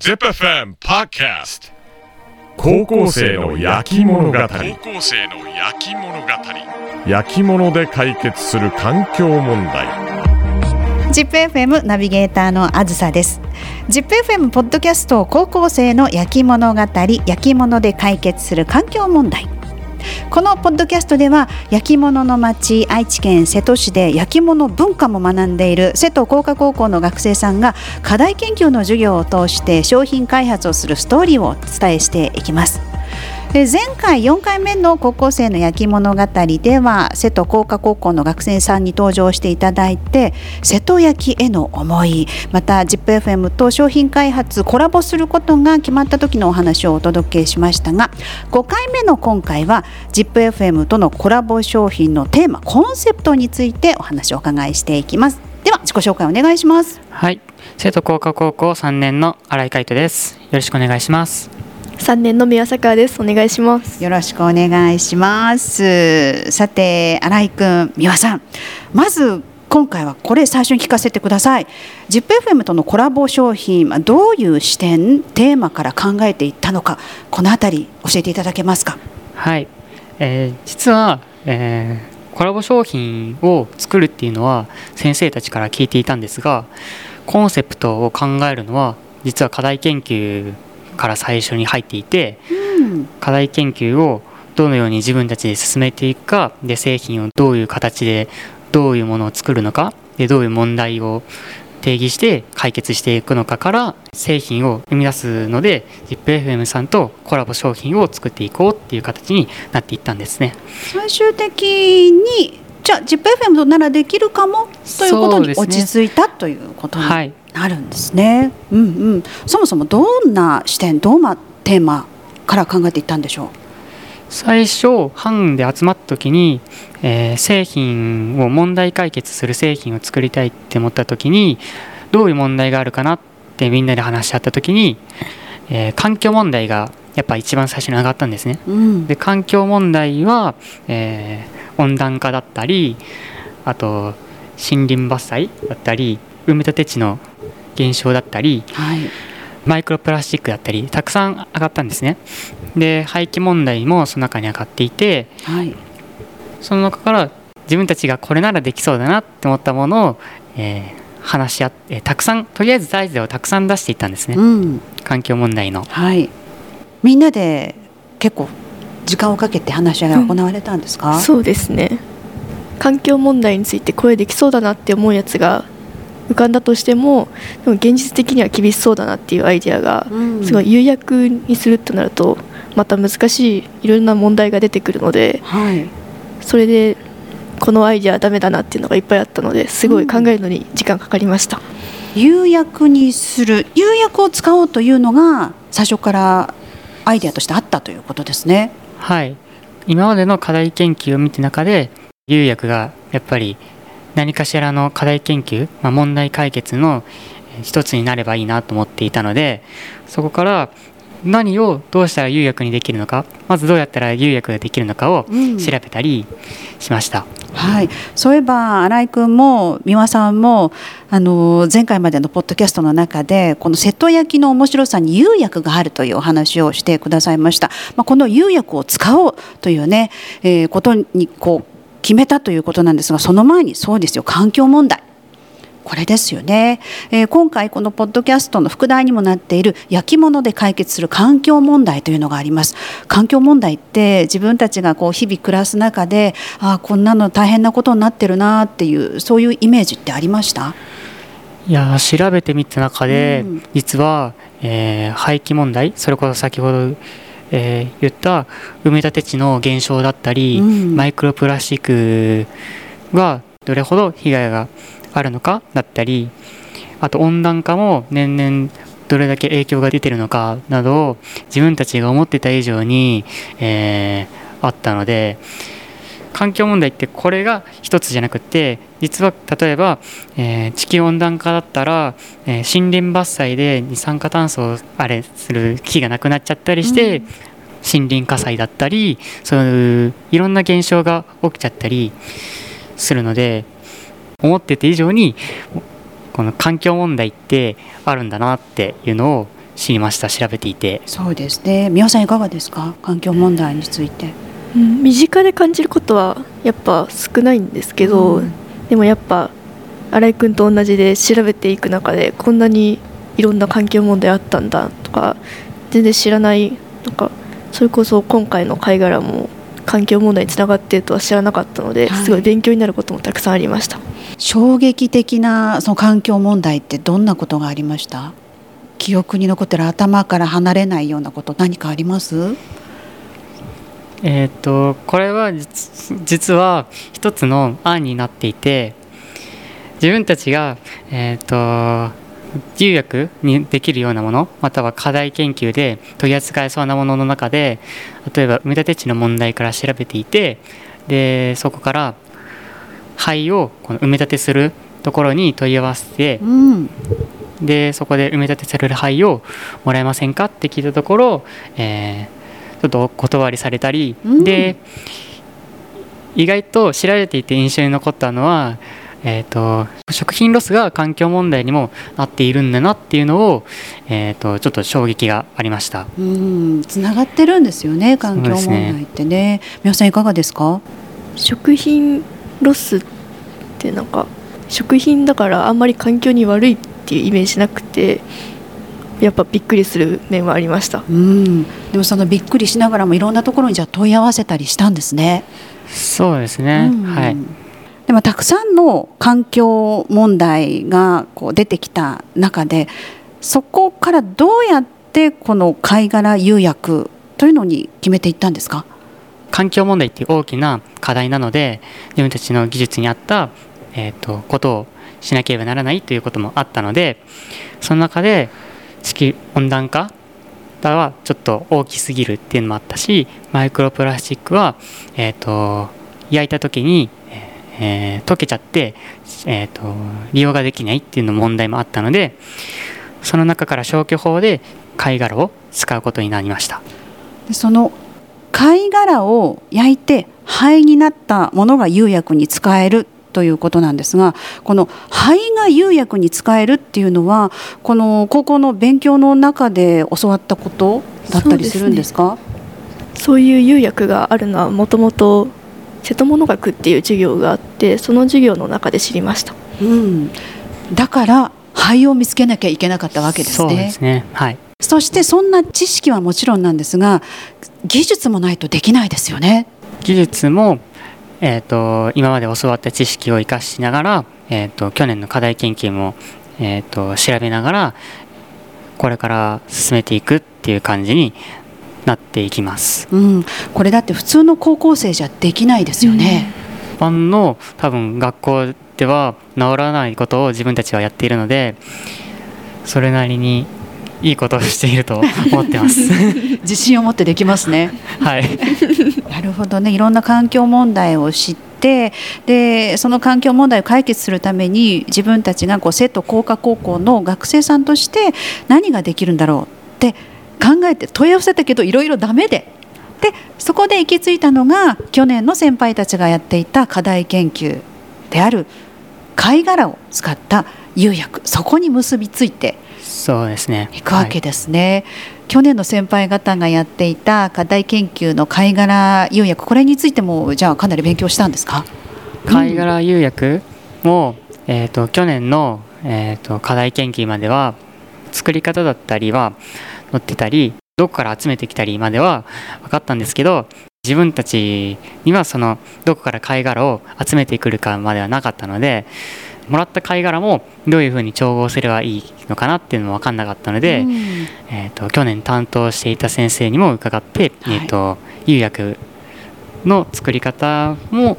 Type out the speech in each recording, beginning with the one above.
ZIPFM Podcast. 高校生の焼き物語。高校生の焼き物語。焼き物で解決する環境問題。ZIPFM ナビゲーターのあずさです。ZIPFM ポッドキャスト高校生の焼き物語。焼き物で解決する環境問題このポッドキャストでは焼き物の町愛知県瀬戸市で焼き物文化も学んでいる瀬戸工科高校の学生さんが課題研究の授業を通して商品開発をするストーリーをお伝えしていきますで前回4回目の高校生の焼き物語では瀬戸工科高校の学生さんに登場していただいて瀬戸焼への思いまた ZIPFM と商品開発コラボすることが決まった時のお話をお届けしましたが5回目の今回は ZIPFM とのコラボ商品のテーマコンセプトについてお話をお伺いしていきます。では自己紹介お願いします。はい。瀬戸工科高校3年の新井海斗です。よろしくお願いします。3年の宮坂です。お願いします。よろしくお願いします。さて新井くん三輪さん。まず今回はこれ最初に聞かせてください。ZIPFM とのコラボ商品どういう視点テーマから考えていったのかこのあたり教えていただけますか？はい、えー、実は、えー、コラボ商品を作るっていうのは先生たちから聞いていたんですがコンセプトを考えるのは実は課題研究から最初に入っていて、うん、課題研究をどのように自分たちで進めていくかで製品をどういう形でどういうものを作るのかでどういう問題を定義して解決していくのかから製品を生み出すので ZIPFM さんとコラボ商品を作っていこうっていう形になっていったんですね。最終的にじゃあ ZIPFM ならできるかも？ということに落ち着いた、ということになるんですね。うんうん。そもそもどんな視点、どんなテーマから考えていったんでしょう？最初班で集まった時に、えー、製品を問題解決する製品を作りたいって思った時にどういう問題があるかなってみんなで話し合った時に、えー、環境問題がやっぱ一番最初に上がったんですね。うん、で環境問題は、えー、温暖化だったりあと森林伐採だったり埋め立て地の減少だったり、はい、マイクロプラスチックだったりたくさん上がったんですね。で廃棄問題もその中に上がっていて、はい、その中から自分たちがこれならできそうだなって思ったものを、えー、話し合って、えー、たくさんとりあえず大事をたくさん出していったんですね、うん、環境問題の。はい、みんなで結構時間をかけて話し合いが行われたんですか、うん、そうですね。環境問題についてこれできそうだなって思うやつが浮かんだとしてもでも現実的には厳しそうだなっていうアイデアがすごい有役にするとなるとまた難しいいろんな問題が出てくるので、はい、それでこのアイデアはダメだなっていうのがいっぱいあったのですごい考えるのに時間かかりました。有役にする。有役を使おうというのが最初からアイデアとしてあったということですね。はい。今までの課題研究を見て中で釉薬がやっぱり何かしらの課題研究、まあ、問題解決の一つになればいいなと思っていたのでそこから何をどうしたら釉薬にできるのかまずどうやったら釉薬ができるのかを調べたりしました。うん、はい、そういえば新井君も美輪さんもあの前回までのポッドキャストの中でこの瀬戸焼の面白さに釉薬があるというお話をしてくださいました。まあ、この釉薬を使おうというね、えー、ことにこう決めたということなんですがその前にそうですよ環境問題。これですよね、えー、今回このポッドキャストの副題にもなっている焼き物で解決する環境問題というのがあります。環境問題って自分たちがこう日々暮らす中でああこんなの大変なことになってるなっていうそういうイメージってありました？いや調べてみた中で、うん、実は、えー、廃棄問題それこそ先ほどえー、言った埋め立て地の減少だったり、うん、マイクロプラスチックがどれほど被害があるのかだったりあと温暖化も年々どれだけ影響が出てるのかなどを自分たちが思ってた以上に、えー、あったので環境問題ってこれが一つじゃなくて実は例えば、えー、地球温暖化だったら、えー、森林伐採で二酸化炭素をあれする木がなくなっちゃったりして、うん、森林火災だったりそういういろんな現象が起きちゃったりするので思ってた以上にこの環境問題ってあるんだなっていうのを知りました調べていて。そうですね。宮さんいかがですか？環境問題について、うん、身近で感じることはやっぱ少ないんですけど、うん、でもやっぱ新井君と同じで調べていく中でこんなにいろんな環境問題あったんだとか全然知らないとかそれこそ今回の貝殻も環境問題につながっているとは知らなかったので、はい、すごい勉強になることもたくさんありました。衝撃的なその環境問題ってどんなことがありました？記憶に残ってる頭から離れないようなこと何かあります？えっ、とこれは実は一つの案になっていて自分たちが、えっ、ー、と釉薬にできるようなものまたは課題研究で取り扱えそうなものの中で例えば埋め立て地の問題から調べていてでそこから灰をこの埋め立てするところに問い合わせて、うん、でそこで埋め立てされる灰をもらえませんかって聞いたところ、えー、ちょっとお断りされたり、うん、で意外と知られていて印象に残ったのはえーと、食品ロスが環境問題にもなっているんだなっていうのを、えーと、ちょっと衝撃がありました。うん。つながってるんですよね環境問題ってね。皆、ね、さんいかがですか？食品ロスってなんか食品だからあんまり環境に悪いっていうイメージなくてやっぱびっくりする面はありました。うん。でもそのびっくりしながらもいろんなところにじゃ問い合わせたりしたんですね。そうですね、うん、はい。でもたくさんの環境問題がこう出てきた中でそこからどうやってこの貝殻釉薬というのに決めていったんですか？環境問題っていう大きな課題なので自分たちの技術に合った、えーと、ことをしなければならないということもあったのでその中で地球温暖化はちょっと大きすぎるっていうのもあったしマイクロプラスチックは、えーと焼いた時にえー、溶けちゃって、えーと、利用ができないっていうの問題もあったのでその中から消去法で貝殻を使うことになりました。その貝殻を焼いて灰になったものが釉薬に使えるということなんですがこの灰が釉薬に使えるっていうのはこの高校の勉強の中で教わったことだったりするんですか？そういう釉薬があるのはもともと瀬戸物学っていう授業があってその授業の中で知りました、うん、だから肺を見つけなきゃいけなかったわけですね。そうですね。はい。そしてそんな知識はもちろんなんですが技術もないとできないですよね。技術も、えーと、今まで教わった知識を生かしながら、えーと、去年の課題研究も、えーと調べながらこれから進めていくっていう感じになっていきます、うん、これだって普通の高校生じゃできないですよね。一般の多分学校では治らないことを自分たちはやっているのでそれなりにいいことをしていると思ってます。自信を持ってできますね。はい。なるほどね。いろんな環境問題を知ってでその環境問題を解決するために自分たちがこう生徒工科高校の学生さんとして何ができるんだろうって考えて問い合わせたけどいろいろダメで。でそこで行き着いたのが去年の先輩たちがやっていた課題研究である貝殻を使った釉薬そこに結びついて。そうですね。い。くわけですね、はい、去年の先輩方がやっていた課題研究の貝殻釉薬これについてもじゃあかなり勉強したんですか？貝殻釉薬も、えーと、去年の、えーと課題研究までは作り方だったりは載ってたりどこから集めてきたりまでは分かったんですけど自分たちにはそのどこから貝殻を集めてくるかまではなかったのでもらった貝殻もどういうふうに調合すればいいのかなっていうのも分かんなかったので、うん、えーと、去年担当していた先生にも伺って、はい、えーと、釉薬の作り方も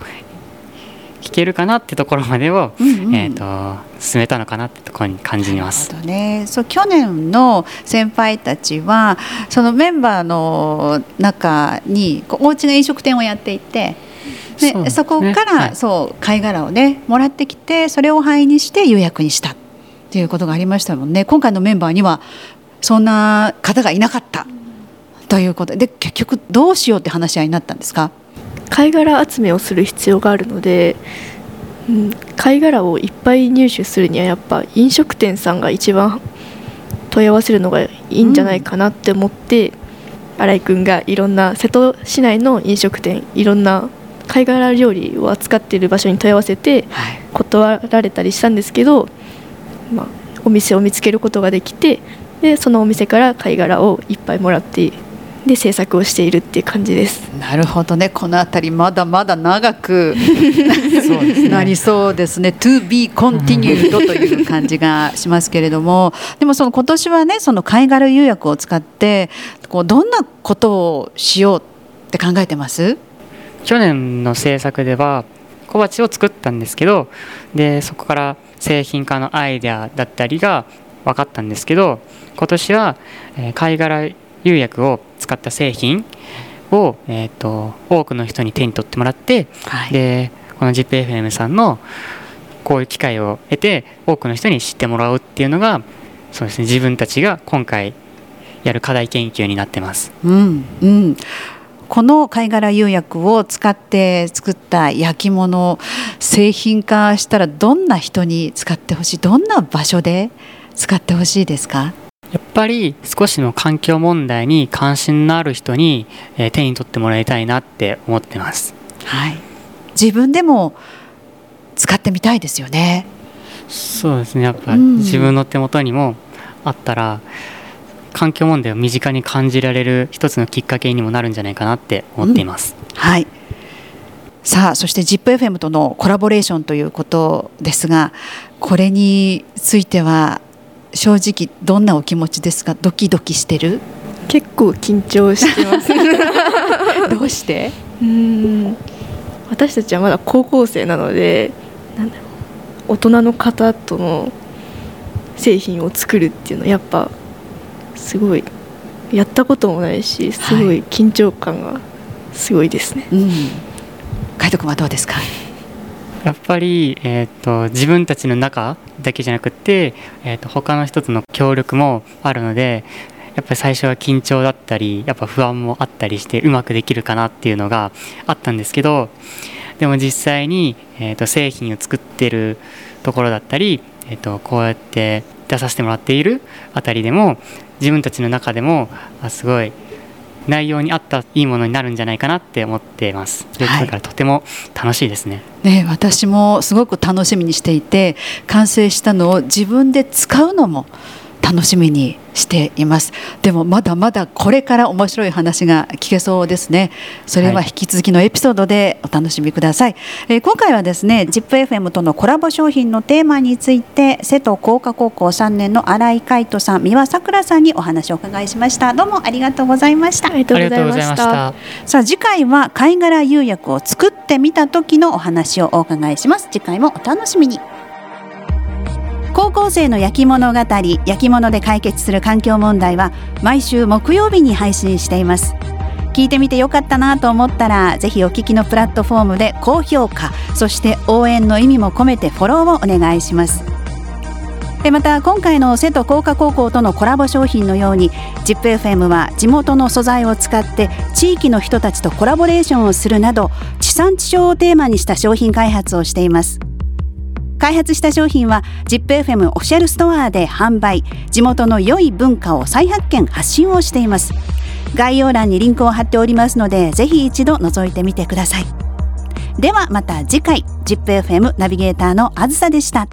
聞けるかなってところまでを、うんうん、えーと、進めたのかなってところに感じます。ね、そう去年の先輩たちはそのメンバーの中にお家が飲食店をやっていて。でそ、ね,、そこから、はい、そう貝殻をねもらってきてそれを灰にして釉薬にしたっていうことがありましたもんね。今回のメンバーにはそんな方がいなかったということ。で結局どうしようって話し合いになったんですか？貝殻集めをする必要があるので、うん、貝殻をいっぱい入手するにはやっぱ飲食店さんが一番問い合わせるのがいいんじゃないかなって思って、うん、新井君がいろんな瀬戸市内の飲食店いろんな貝殻料理を扱っている場所に問い合わせて断られたりしたんですけど、まあ、お店を見つけることができてでそのお店から貝殻をいっぱいもらってで制作をしているっていう感じです。なるほどね。この辺りまだまだ長く なりそうですね。To be continued という感じがしますけれども。でもその今年はねその貝殻釉薬を使ってこうどんなことをしようって考えてます？去年の制作では小鉢を作ったんですけどでそこから製品化のアイデアだったりが分かったんですけど今年は、え貝殻釉薬を使った製品を、えーと、多くの人に手に取ってもらって、はい、でこの ZIPFM さんのこういう機会を得て多くの人に知ってもらうっていうのがそうですね自分たちが今回やる課題研究になってます。うん、うん。この貝殻釉薬を使って作った焼き物製品化したらどんな人に使ってほしいどんな場所で使ってほしいですか？やっぱり少しの環境問題に関心のある人に、え手に取ってもらいたいなって思ってます。はい、自分でも使ってみたいですよね。そうですねやっぱ、自分の手元にもあったら環境問題を身近に感じられる一つのきっかけにもなるんじゃないかなって思っています。うん、はいさあそして ZIPFM とのコラボレーションということですがこれについては正直どんなお気持ちですか？ドキドキしてる？結構緊張してます。どうして？うん。私たちはまだ高校生なのでなんだろう。大人の方との製品を作るっていうのはやっぱすごいやったこともないしすごい緊張感がすごいですね。はい、うん、海斗君はどうですか？やっぱり、えーと、自分たちの中だけじゃなくて、えーと、他の一つの協力もあるのでやっぱり最初は緊張だったりやっぱ不安もあったりしてうまくできるかなっていうのがあったんですけどでも実際に、えーと、製品を作ってるところだったり、えー、とこうやって出させてもらっているあたりでも自分たちの中でもあすごい内容に合ったいいものになるんじゃないかなって思っています。でだからとても楽しいですね。ね私もすごく楽しみにしていて完成したのを自分で使うのも楽しみにしています。でもまだまだこれから面白い話が聞けそうですね。それは引き続きのエピソードでお楽しみください、えー、今回はですね ZIPFM とのコラボ商品のテーマについて瀬戸工科高校3年の新井海人さん三輪さくらさんにお話をお伺いしました。どうもありがとうございました。ありがとうございました。さあ次回は貝殻釉薬を作ってみた時のお話をお伺いします。次回もお楽しみに高校生の焼き物語焼き物で解決する環境問題は毎週木曜日に配信しています。聞いてみてよかったなと思ったらぜひお聞きのプラットフォームで高評価そして応援の意味も込めてフォローをお願いします。でまた今回の瀬戸工科高校とのコラボ商品のように ZIPFM は地元の素材を使って地域の人たちとコラボレーションをするなど地産地消をテーマにした商品開発をしています。開発した商品は ZIPFM オフィシャルストアで販売。地元の良い文化を再発見発信をしています。概要欄にリンクを貼っておりますのでぜひ一度覗いてみてください。ではまた次回 ZIPFM ナビゲーターのあずさでした。